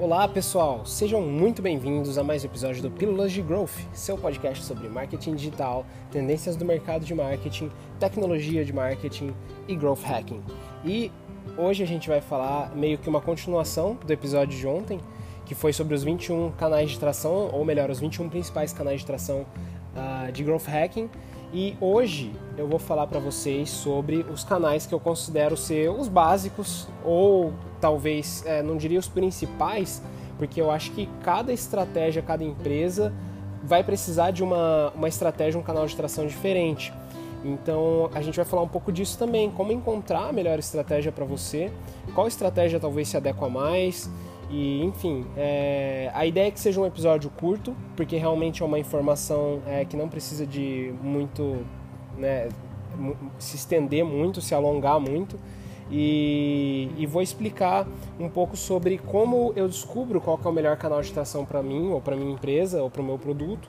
Olá pessoal, sejam muito bem-vindos a mais um episódio do Pílulas de Growth, seu podcast sobre marketing digital, tendências do mercado de marketing, tecnologia de marketing e growth hacking. E hoje a gente vai falar meio que uma continuação do episódio de ontem, que foi sobre os 21 canais de tração, ou melhor, os 21 principais canais de tração uh, de growth hacking. E hoje eu vou falar para vocês sobre os canais que eu considero ser os básicos ou talvez é, não diria os principais, porque eu acho que cada estratégia, cada empresa vai precisar de uma, uma estratégia, um canal de tração diferente. Então a gente vai falar um pouco disso também, como encontrar a melhor estratégia para você, qual estratégia talvez se adequa mais. E enfim, é, a ideia é que seja um episódio curto, porque realmente é uma informação é, que não precisa de muito né, se estender muito, se alongar muito e, e, vou explicar um pouco sobre como eu descubro qual é o melhor canal de tração para mim, ou para minha empresa, ou para o meu produto,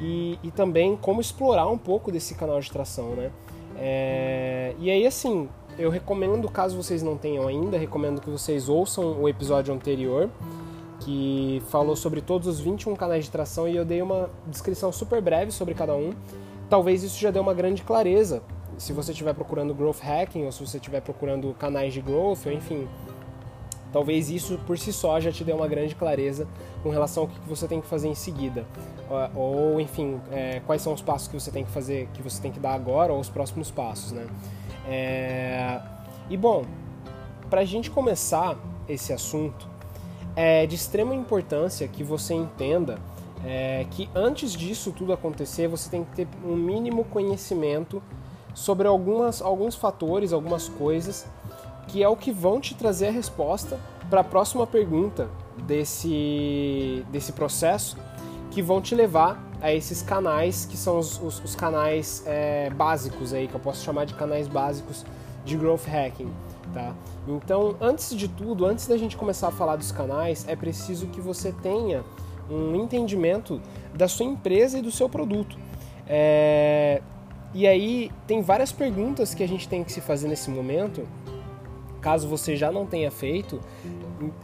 e, e, também como explorar um pouco desse canal de tração, né? É, e aí, assim, eu recomendo, caso vocês não tenham ainda, recomendo que vocês ouçam o episódio anterior, que falou sobre todos os 21 canais de tração, e eu dei uma descrição super breve sobre cada um. Talvez isso já dê uma grande clareza se você estiver procurando growth hacking ou se você estiver procurando canais de growth, ou enfim, talvez isso por si só já te dê uma grande clareza com relação ao que você tem que fazer em seguida, ou enfim, é, quais são os passos que você tem que fazer, que você tem que dar agora, ou os próximos passos, né? É... E bom, para a gente começar esse assunto, é de extrema importância que você entenda é, que antes disso tudo acontecer, você tem que ter um mínimo conhecimento sobre algumas, alguns fatores, algumas coisas, que é o que vão te trazer a resposta para a próxima pergunta desse, desse processo, que vão te levar a esses canais que são os, os, os canais é, básicos aí, que eu posso chamar de canais básicos de growth hacking. Tá? Então, antes de tudo, antes da gente começar a falar dos canais, é preciso que você tenha um entendimento da sua empresa e do seu produto. É, e aí tem várias perguntas que a gente tem que se fazer nesse momento, caso você já não tenha feito,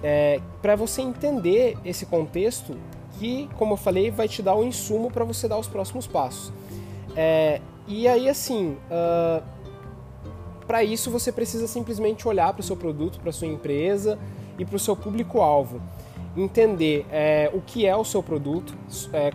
é, para você entender esse contexto que, como eu falei, vai te dar o insumo para você dar os próximos passos. É, e aí, assim, uh, ah, para isso você precisa simplesmente olhar para o seu produto, para sua empresa e para o seu público-alvo entender é, o que é o seu produto, é, é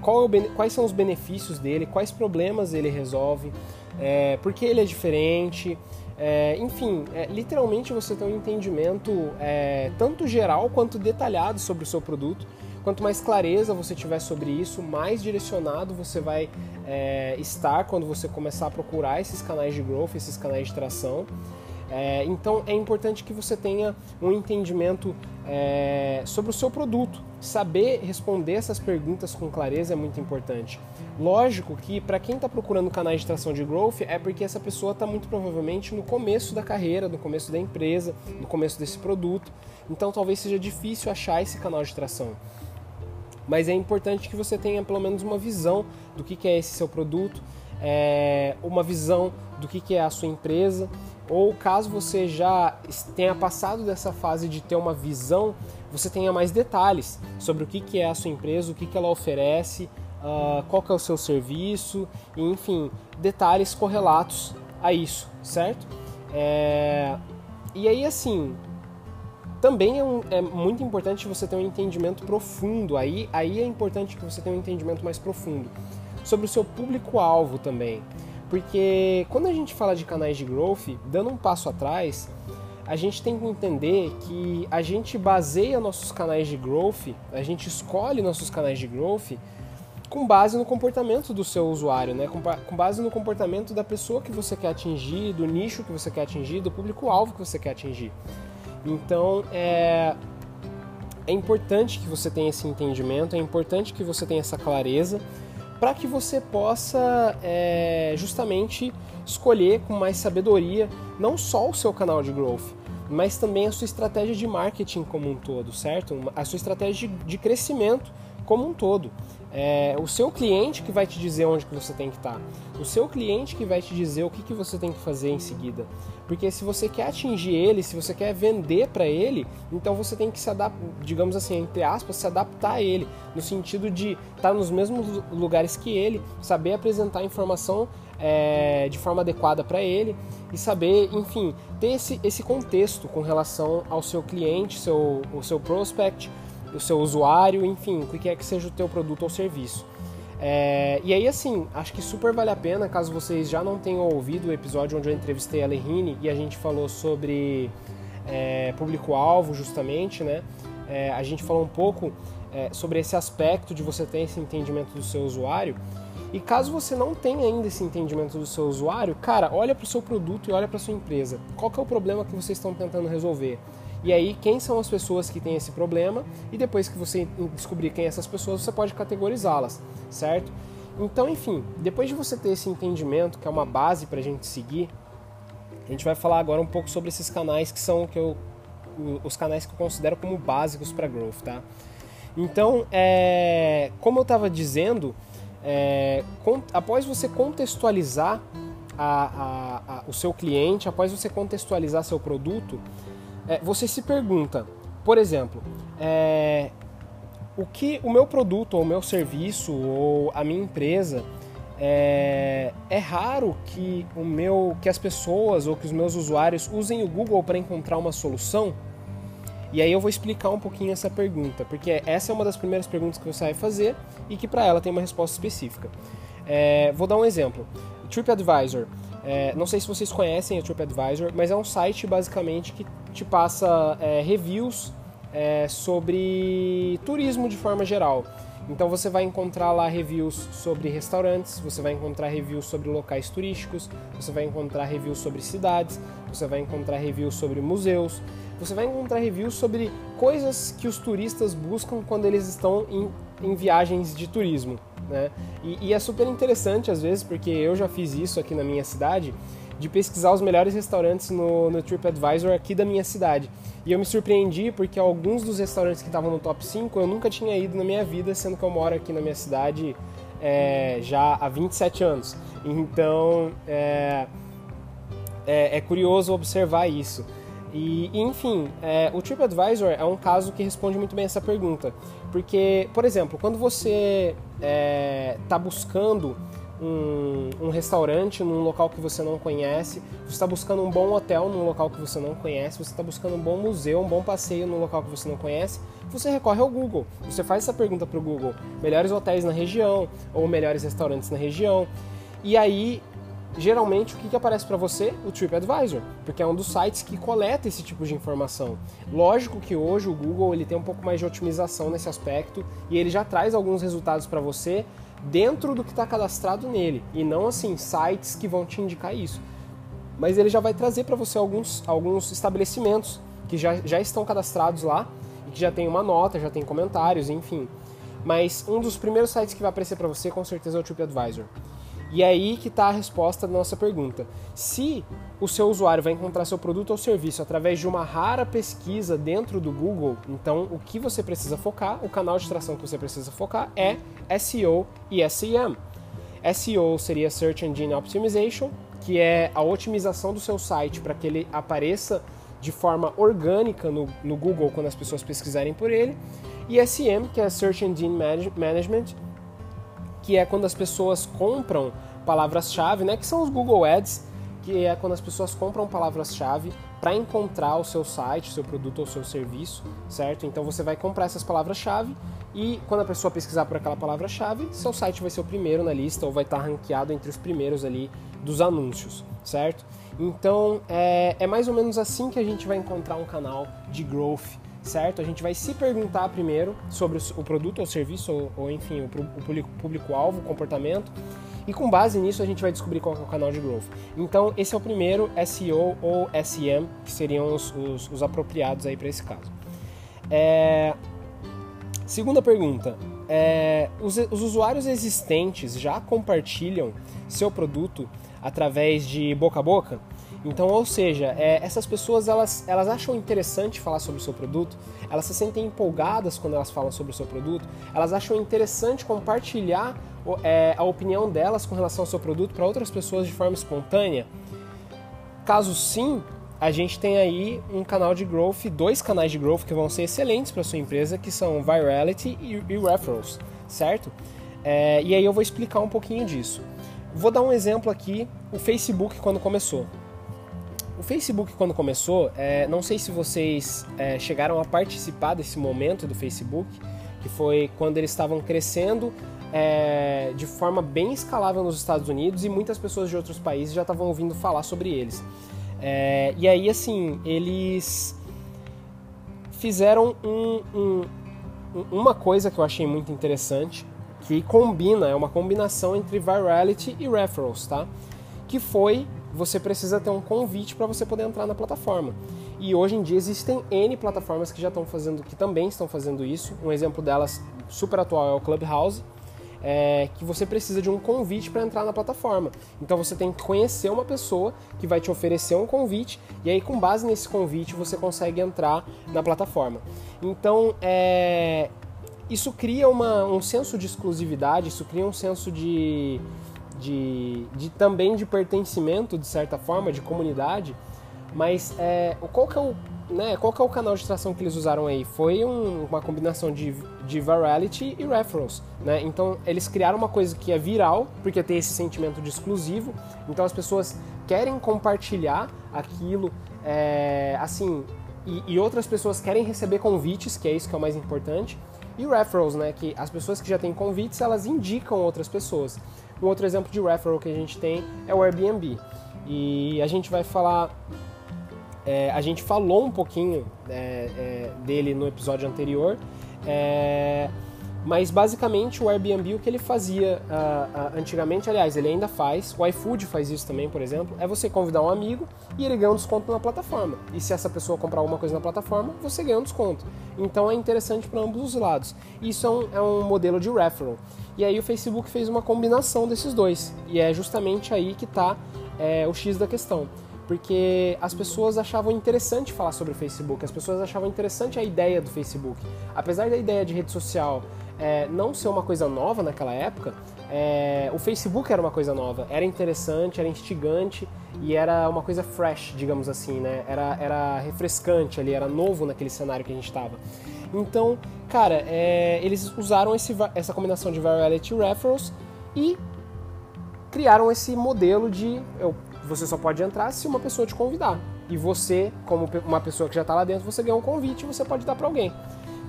quais são os benefícios dele, quais problemas ele resolve, é, por que ele é diferente, é, enfim, é, literalmente você tem um entendimento é, tanto geral quanto detalhado sobre o seu produto. Quanto mais clareza você tiver sobre isso, mais direcionado você vai estar quando você começar a procurar esses canais de growth, esses canais de tração. É, então é importante que você tenha um entendimento é, sobre o seu produto. Saber responder essas perguntas com clareza é muito importante. Lógico que para quem está procurando canais de tração de growth é porque essa pessoa está muito provavelmente no começo da carreira, no começo da empresa, no começo desse produto. Então talvez seja difícil achar esse canal de tração. Mas é importante que você tenha pelo menos uma visão do que é esse seu produto, é, uma visão do que é a sua empresa ou caso você já tenha passado dessa fase de ter uma visão, você tenha mais detalhes sobre o que é a sua empresa, o que ela oferece, uh, qual que é o seu serviço, enfim, detalhes correlatos a isso, certo? É... E aí, assim, também é, um, é, muito importante você ter um entendimento profundo, aí, aí é importante que você tenha um entendimento mais profundo sobre o seu público-alvo também. Porque quando a gente fala de canais de growth, dando um passo atrás, a gente tem que entender que a gente baseia nossos canais de growth, a gente escolhe nossos canais de growth com base no comportamento do seu usuário, né? com base no comportamento da pessoa que você quer atingir, do nicho que você quer atingir, do público-alvo que você quer atingir. Então, é, é importante que você tenha esse entendimento, é importante que você tenha essa clareza para que você possa é, justamente escolher com mais sabedoria não só o seu canal de growth, mas também a sua estratégia de marketing como um todo, certo? A sua estratégia de crescimento como um todo. É o seu cliente que vai te dizer onde que você tem que estar. O seu cliente que vai te dizer o que, que você tem que fazer em seguida. Porque se você quer atingir ele, se você quer vender para ele, então você tem que se adaptar, digamos assim, entre aspas, se adaptar a ele, no sentido de estar nos mesmos lugares que ele, saber apresentar informação é, de forma adequada para ele e saber, enfim, ter esse, esse contexto com relação ao seu cliente, seu, o seu prospect, o seu usuário, enfim, o que quer que seja o teu produto ou serviço. É, e aí, assim, acho que super vale a pena, caso vocês já não tenham ouvido o episódio onde eu entrevistei a Lehine e a gente falou sobre é, público-alvo, justamente, né? É, a gente falou um pouco é, sobre esse aspecto de você ter esse entendimento do seu usuário. E caso você não tenha ainda esse entendimento do seu usuário, cara, olha para o seu produto e olha para sua empresa. Qual que é o problema que vocês estão tentando resolver? E aí, quem são as pessoas que têm esse problema? E depois que você descobrir quem são essas pessoas, você pode categorizá-las, certo? Então, enfim, depois de você ter esse entendimento, que é uma base para a gente seguir, a gente vai falar agora um pouco sobre esses canais que são que eu, os canais que eu considero como básicos para growth, tá? Então, é, como eu estava dizendo, é, com, após você contextualizar a, a, a, o seu cliente, após você contextualizar seu produto, é, você se pergunta, por exemplo, é, o que o meu produto ou o meu serviço ou a minha empresa é, é, raro que o meu que as pessoas ou que os meus usuários usem o Google para encontrar uma solução? E aí eu vou explicar um pouquinho essa pergunta porque essa é uma das primeiras perguntas que você vai fazer e que para ela tem uma resposta específica. É, vou dar um exemplo. TripAdvisor é, não sei se vocês conhecem o TripAdvisor, mas é um site basicamente que te passa é, reviews é, sobre turismo de forma geral. Então você vai encontrar lá reviews sobre restaurantes, você vai encontrar reviews sobre locais turísticos, você vai encontrar reviews sobre cidades, você vai encontrar reviews sobre museus, você vai encontrar reviews sobre coisas que os turistas buscam quando eles estão em, em viagens de turismo. Né? E, e é super interessante às vezes, porque eu já fiz isso aqui na minha cidade, de pesquisar os melhores restaurantes no, no TripAdvisor aqui da minha cidade. E eu me surpreendi porque alguns dos restaurantes que estavam no top 5 eu nunca tinha ido na minha vida, sendo que eu moro aqui na minha cidade é, já há 27 anos. Então é, é, é curioso observar isso. E, enfim, é, o TripAdvisor é um caso que responde muito bem essa pergunta. Porque, por exemplo, quando você está é, tá buscando um, um, restaurante num local que você não conhece, você está buscando um bom hotel num local que você não conhece, você está buscando um bom museu, um bom passeio num local que você não conhece, você recorre ao Google. Você faz essa pergunta para o Google: melhores hotéis na região ou melhores restaurantes na região. E aí geralmente o que, que aparece para você? O TripAdvisor, porque é um dos sites que coleta esse tipo de informação. Lógico que hoje o Google ele tem um pouco mais de otimização nesse aspecto e ele já traz alguns resultados para você dentro do que está cadastrado nele e não assim sites que vão te indicar isso. Mas ele já vai trazer para você alguns, alguns estabelecimentos que já, já estão cadastrados lá e que já tem uma nota, já tem comentários, enfim. Mas um dos primeiros sites que vai aparecer para você com certeza é o TripAdvisor. E é aí que está a resposta da nossa pergunta. Se o seu usuário vai encontrar seu produto ou serviço através de uma rara pesquisa dentro do Google, então o que você precisa focar, o canal de tração que você precisa focar é SEO e SEM. SEO seria Search Engine Optimization, que é a otimização do seu site para que ele apareça de forma orgânica no, no Google quando as pessoas pesquisarem por ele. E SEM, que é Search Engine Management, que é quando as pessoas compram palavras-chave, né, que são os Google Ads, que é quando as pessoas compram palavras-chave para encontrar o seu site, seu produto ou seu serviço, certo? Então você vai comprar essas palavras-chave e quando a pessoa pesquisar por aquela palavra-chave, seu site vai ser o primeiro na lista ou vai estar ranqueado entre os primeiros ali dos anúncios, certo? Então é, é mais ou menos assim que a gente vai encontrar um canal de growth certo? A gente vai se perguntar primeiro sobre o produto ou serviço, ou, ou enfim, o público-alvo, o comportamento, e com base nisso a gente vai descobrir qual é o canal de growth. Então, esse é o primeiro SEO ou SEM, que seriam os, os, os apropriados aí para esse caso. É... Segunda pergunta. É... Os, os usuários existentes já compartilham seu produto através de boca a boca? Então, ou seja, é, essas pessoas elas, elas acham interessante falar sobre o seu produto, elas se sentem empolgadas quando elas falam sobre o seu produto, elas acham interessante compartilhar é, a opinião delas com relação ao seu produto para outras pessoas de forma espontânea. Caso sim, a gente tem aí um canal de growth, dois canais de growth que vão ser excelentes para sua empresa, que são Virality e, e Referrals, certo? É, e aí eu vou explicar um pouquinho disso. Vou dar um exemplo aqui, o Facebook quando começou. O Facebook quando começou, é, não sei se vocês é, chegaram a participar desse momento do Facebook, que foi quando eles estavam crescendo é, de forma bem escalável nos Estados Unidos e muitas pessoas de outros países já estavam ouvindo falar sobre eles. É, e aí, assim, eles fizeram um, um, uma coisa que eu achei muito interessante, que combina, é uma combinação entre virality e referrals, tá? Que foi você precisa ter um convite para você poder entrar na plataforma. E hoje em dia existem N plataformas que já estão fazendo, que também estão fazendo isso. Um exemplo delas super atual é o Clubhouse, é, que você precisa de um convite para entrar na plataforma. Então você tem que conhecer uma pessoa que vai te oferecer um convite e aí com base nesse convite você consegue entrar na plataforma. Então é, isso cria uma, um senso de exclusividade, isso cria um senso de, de, de também de pertencimento de certa forma, de comunidade. Mas é, qual que é o né, qual que é o canal de tração que eles usaram aí? Foi um, uma combinação de, de virality e referrals, né? Então eles criaram uma coisa que é viral, porque tem esse sentimento de exclusivo. Então as pessoas querem compartilhar aquilo, é, assim, e, e, outras pessoas querem receber convites, que é isso que é o mais importante. E referrals, né, que as pessoas que já têm convites, elas indicam outras pessoas. Um outro exemplo de referral que a gente tem é o Airbnb. E a gente vai falar é, a gente falou um pouquinho é, é, dele no episódio anterior, é, mas basicamente o Airbnb o que ele fazia uh, uh, antigamente, aliás, ele ainda faz, o iFood faz isso também, por exemplo, é você convidar um amigo e ele ganha um desconto na plataforma. E se essa pessoa comprar alguma coisa na plataforma, você ganha um desconto. Então é interessante para ambos os lados. Isso é um, é um modelo de referral. E aí o Facebook fez uma combinação desses dois. E é justamente aí que está é, o X da questão porque as pessoas achavam interessante falar sobre o Facebook, as pessoas achavam interessante a ideia do Facebook. Apesar da ideia de rede social é, não ser uma coisa nova naquela época, é, o Facebook era uma coisa nova, era interessante, era instigante e era uma coisa fresh, digamos assim, né? Era, era refrescante ali, era novo naquele cenário que a gente estava. Então, cara, é, eles usaram esse, essa combinação de virality referrals e criaram esse modelo de eu você só pode entrar se uma pessoa te convidar. E você, como uma pessoa que já está lá dentro, você ganha um convite e você pode dar para alguém.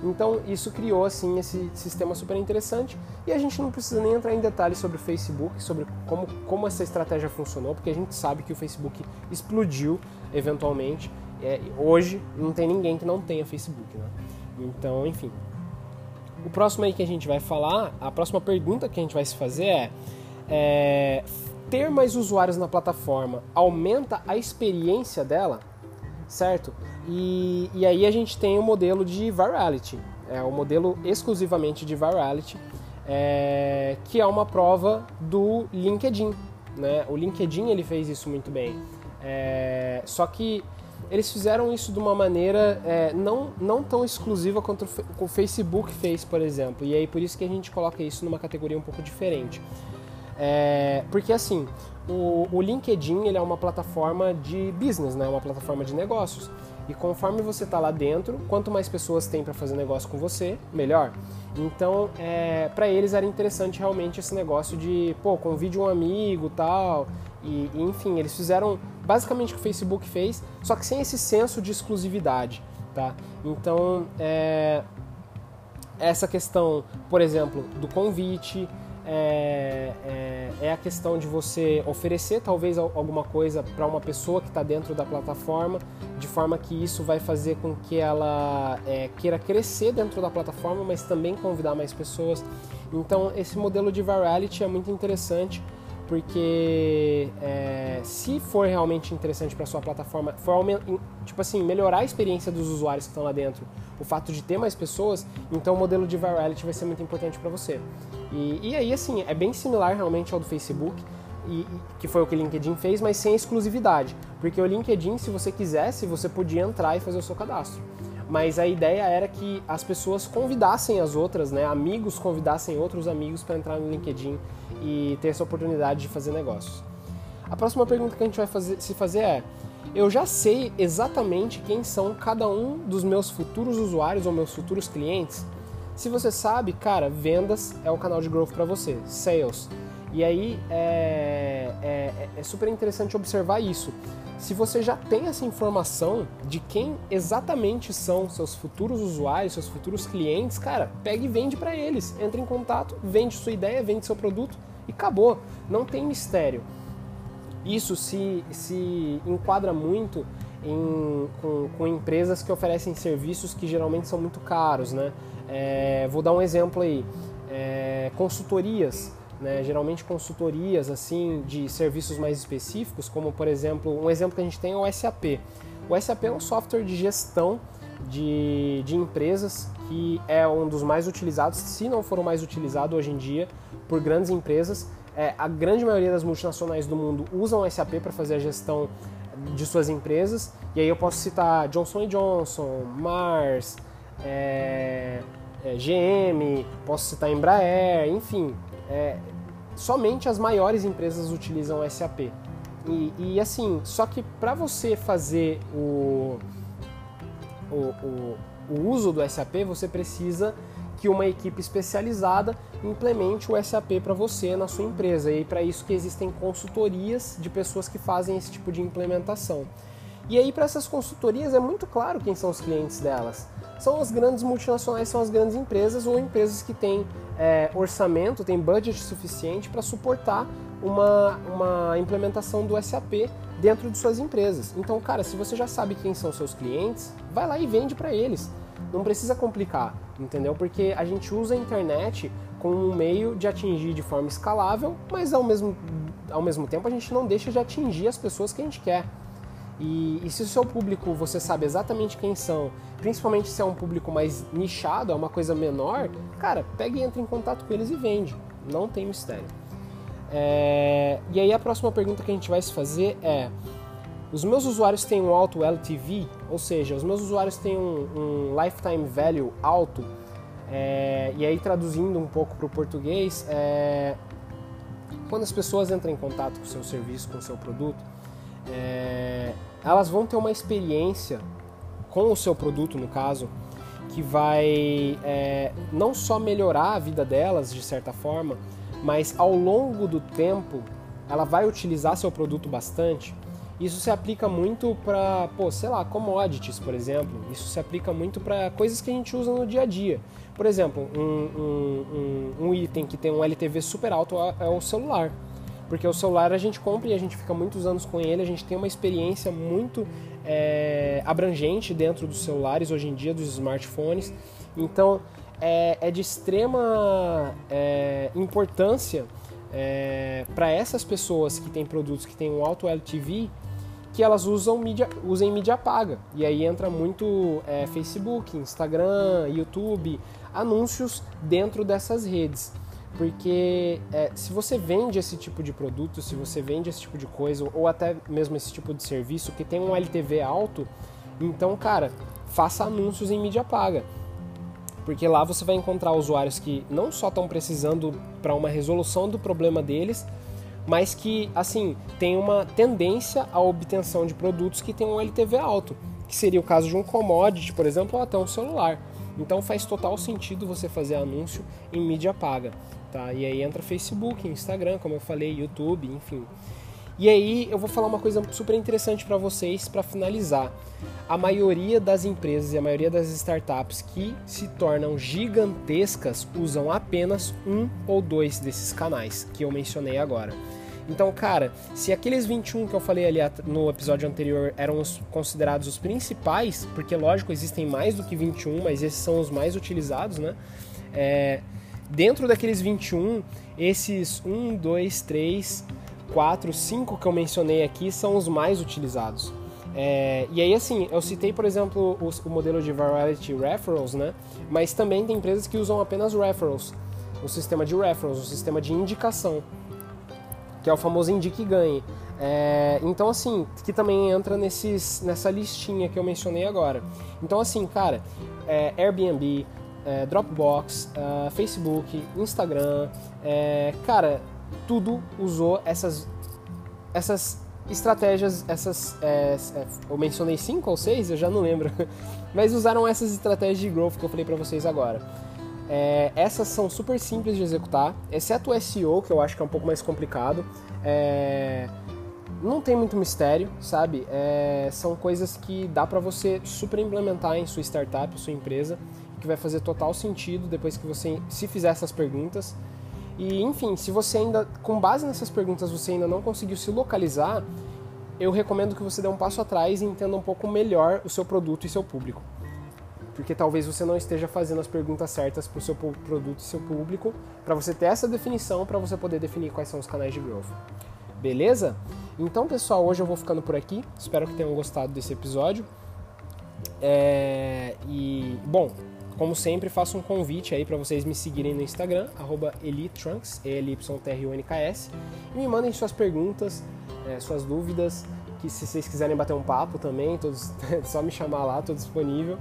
Então isso criou assim esse sistema super interessante e a gente não precisa nem entrar em detalhes sobre o Facebook, sobre como, como essa estratégia funcionou, porque a gente sabe que o Facebook explodiu eventualmente. É, hoje não tem ninguém que não tenha Facebook, né? Então, enfim. O próximo aí que a gente vai falar, a próxima pergunta que a gente vai se fazer é, é ter mais usuários na plataforma aumenta a experiência dela, certo? E, e aí a gente tem o modelo de virality, é o modelo exclusivamente de virality, é, que é uma prova do LinkedIn. Né? O LinkedIn ele fez isso muito bem, é, só que eles fizeram isso de uma maneira é, não, não tão exclusiva quanto o Facebook fez, por exemplo. E aí por isso que a gente coloca isso numa categoria um pouco diferente. É, porque assim, o, o, LinkedIn ele é uma plataforma de business, né? uma plataforma de negócios. E conforme você está lá dentro, quanto mais pessoas tem para fazer negócio com você, melhor. Então, é, para eles era interessante realmente esse negócio de, pô, convide um amigo tal. E, e, enfim, eles fizeram basicamente o que o Facebook fez, só que sem esse senso de exclusividade, tá? Então, é, essa questão, por exemplo, do convite, é, é, é, a questão de você oferecer talvez alguma coisa para uma pessoa que está dentro da plataforma, de forma que isso vai fazer com que ela é, queira crescer dentro da plataforma, mas também convidar mais pessoas. Então, esse modelo de virality é muito interessante porque é, se for realmente interessante para sua plataforma, for tipo assim, melhorar a experiência dos usuários que estão lá dentro, o fato de ter mais pessoas, então o modelo de virality vai ser muito importante para você. E, e aí, assim, é bem similar realmente ao do Facebook. e, que foi o que o LinkedIn fez, mas sem exclusividade. Porque o LinkedIn, se você quisesse, você podia entrar e fazer o seu cadastro. Mas a ideia era que as pessoas convidassem as outras, né? Amigos convidassem outros amigos para entrar no LinkedIn e ter essa oportunidade de fazer negócios. A próxima pergunta que a gente vai fazer, se fazer é: eu já sei exatamente quem são cada um dos meus futuros usuários ou meus futuros clientes? Se você sabe, cara, vendas é o canal de growth para você, sales. E aí é, é, é, super interessante observar isso. Se você já tem essa informação de quem exatamente são seus futuros usuários, seus futuros clientes, cara, pegue e vende para eles. Entre em contato, vende sua ideia, vende seu produto e acabou. Não tem mistério. Isso se, se enquadra muito em, com, com, empresas que oferecem serviços que geralmente são muito caros, né? É, vou dar um exemplo aí, é, consultorias, né? geralmente consultorias assim de serviços mais específicos, como por exemplo, um exemplo que a gente tem é o SAP. O SAP é um software de gestão de, de empresas que é um dos mais utilizados, se não for o mais utilizado hoje em dia, por grandes empresas é, a grande maioria das multinacionais do mundo usam o SAP para fazer a gestão de suas empresas. E aí eu posso citar Johnson Johnson, Mars, é, é, GM, posso citar Embraer, enfim. É, somente as maiores empresas utilizam SAP. E, e assim, só que para você fazer o, o, o, o uso do SAP, você precisa que uma equipe especializada implemente o SAP para você na sua empresa. E para isso que existem consultorias de pessoas que fazem esse tipo de implementação. E aí para essas consultorias é muito claro quem são os clientes delas. São as grandes multinacionais, são as grandes empresas ou empresas que têm é, orçamento, têm budget suficiente para suportar uma, uma implementação do SAP dentro de suas empresas. Então, cara, se você já sabe quem são seus clientes, vai lá e vende para eles. Não precisa complicar, entendeu? Porque a gente usa a internet como um meio de atingir de forma escalável, mas ao mesmo, ao mesmo tempo a gente não deixa de atingir as pessoas que a gente quer. E, e, se o seu público você sabe exatamente quem são, principalmente se é um público mais nichado, é uma coisa menor, cara, pega e entra em contato com eles e vende. Não tem mistério. É, e aí a próxima pergunta que a gente vai se fazer é: os meus usuários têm um alto LTV, ou seja, os meus usuários têm um, um lifetime value alto. É, e aí traduzindo um pouco para o português, é, quando as pessoas entram em contato com o seu serviço, com o seu produto, é, elas vão ter uma experiência com o seu produto, no caso, que vai é, não só melhorar a vida delas de certa forma, mas ao longo do tempo ela vai utilizar seu produto bastante isso se aplica muito para, pô, sei lá, commodities, por exemplo. Isso se aplica muito para coisas que a gente usa no dia a dia. Por exemplo, um, um, um, um item que tem um LTV super alto é, é o celular. Porque o celular a gente compra e a gente fica muitos anos com ele, a gente tem uma experiência muito é, abrangente dentro dos celulares hoje em dia, dos smartphones. Então é, é de extrema é, importância é, para essas pessoas que têm produtos que têm um alto LTV que elas usam mídia, usem mídia paga. E aí entra muito Facebook, Instagram, YouTube, anúncios dentro dessas redes. Porque é, se você vende esse tipo de produto, se você vende esse tipo de coisa, ou até mesmo esse tipo de serviço que tem um LTV alto, então, cara, faça anúncios em mídia paga. Porque lá você vai encontrar usuários que não só estão precisando para uma resolução do problema deles, mas que, assim, tem uma tendência à obtenção de produtos que têm um LTV alto, que seria o caso de um commodity, por exemplo, ou até um celular. Então faz total sentido você fazer anúncio em mídia paga, tá? E aí entra Facebook, Instagram, como eu falei, YouTube, enfim. E aí eu vou falar uma coisa super interessante para vocês para finalizar. A maioria das empresas e a maioria das startups que se tornam gigantescas usam apenas um ou dois desses canais que eu mencionei agora. Então, cara, se aqueles 21 que eu falei ali no episódio anterior eram os, considerados os principais, porque lógico existem mais do que 21, mas esses são os mais utilizados, né? É, dentro daqueles 21, esses 1, 2, 3, 4, 5 que eu mencionei aqui são os mais utilizados. É, e aí, assim, eu citei, por exemplo, o, o, modelo de Variety Referrals, né? Mas também tem empresas que usam apenas Referrals, o sistema de Referrals, o sistema de indicação. que é o famoso indique e ganhe. É, então, assim, que também entra nesses, nessa listinha que eu mencionei agora. Então, assim, cara, é, Airbnb, é, Dropbox, uh, Facebook, Instagram, é, cara, tudo usou essas, essas estratégias, essas. É, é, eu mencionei cinco ou seis, eu já não lembro, mas usaram essas estratégias de growth que eu falei para vocês agora. É, essas são super simples de executar, exceto o SEO, que eu acho que é um pouco mais complicado. Não tem muito mistério, sabe? São coisas que dá para você super implementar em sua startup, sua empresa, que vai fazer total sentido depois que você se fizer essas perguntas. E enfim, se você ainda, com base nessas perguntas, você ainda não conseguiu se localizar, eu recomendo que você dê um passo atrás e entenda um pouco melhor o seu produto e seu público. Porque talvez você não esteja fazendo as perguntas certas para o seu produto e seu público, para você ter essa definição, para você poder definir quais são os canais de growth. Beleza? Então, pessoal, hoje eu vou ficando por aqui. Espero que tenham gostado desse episódio. É... E, bom, como sempre, faço um convite aí para vocês me seguirem no Instagram, elitrunks, E-L-Y-T-R-U-N-K-S, e me mandem suas perguntas, é, suas dúvidas, que se vocês quiserem bater um papo também, todos, é só me chamar lá, estou disponível.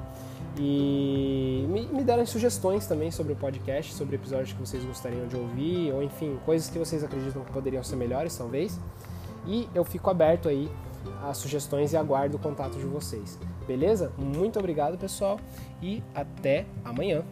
E me, me darem sugestões também sobre o podcast, sobre episódios que vocês gostariam de ouvir, ou enfim, coisas que vocês acreditam que poderiam ser melhores, talvez. E eu fico aberto aí às sugestões e aguardo o contato de vocês. Beleza? Muito obrigado, pessoal, e até amanhã.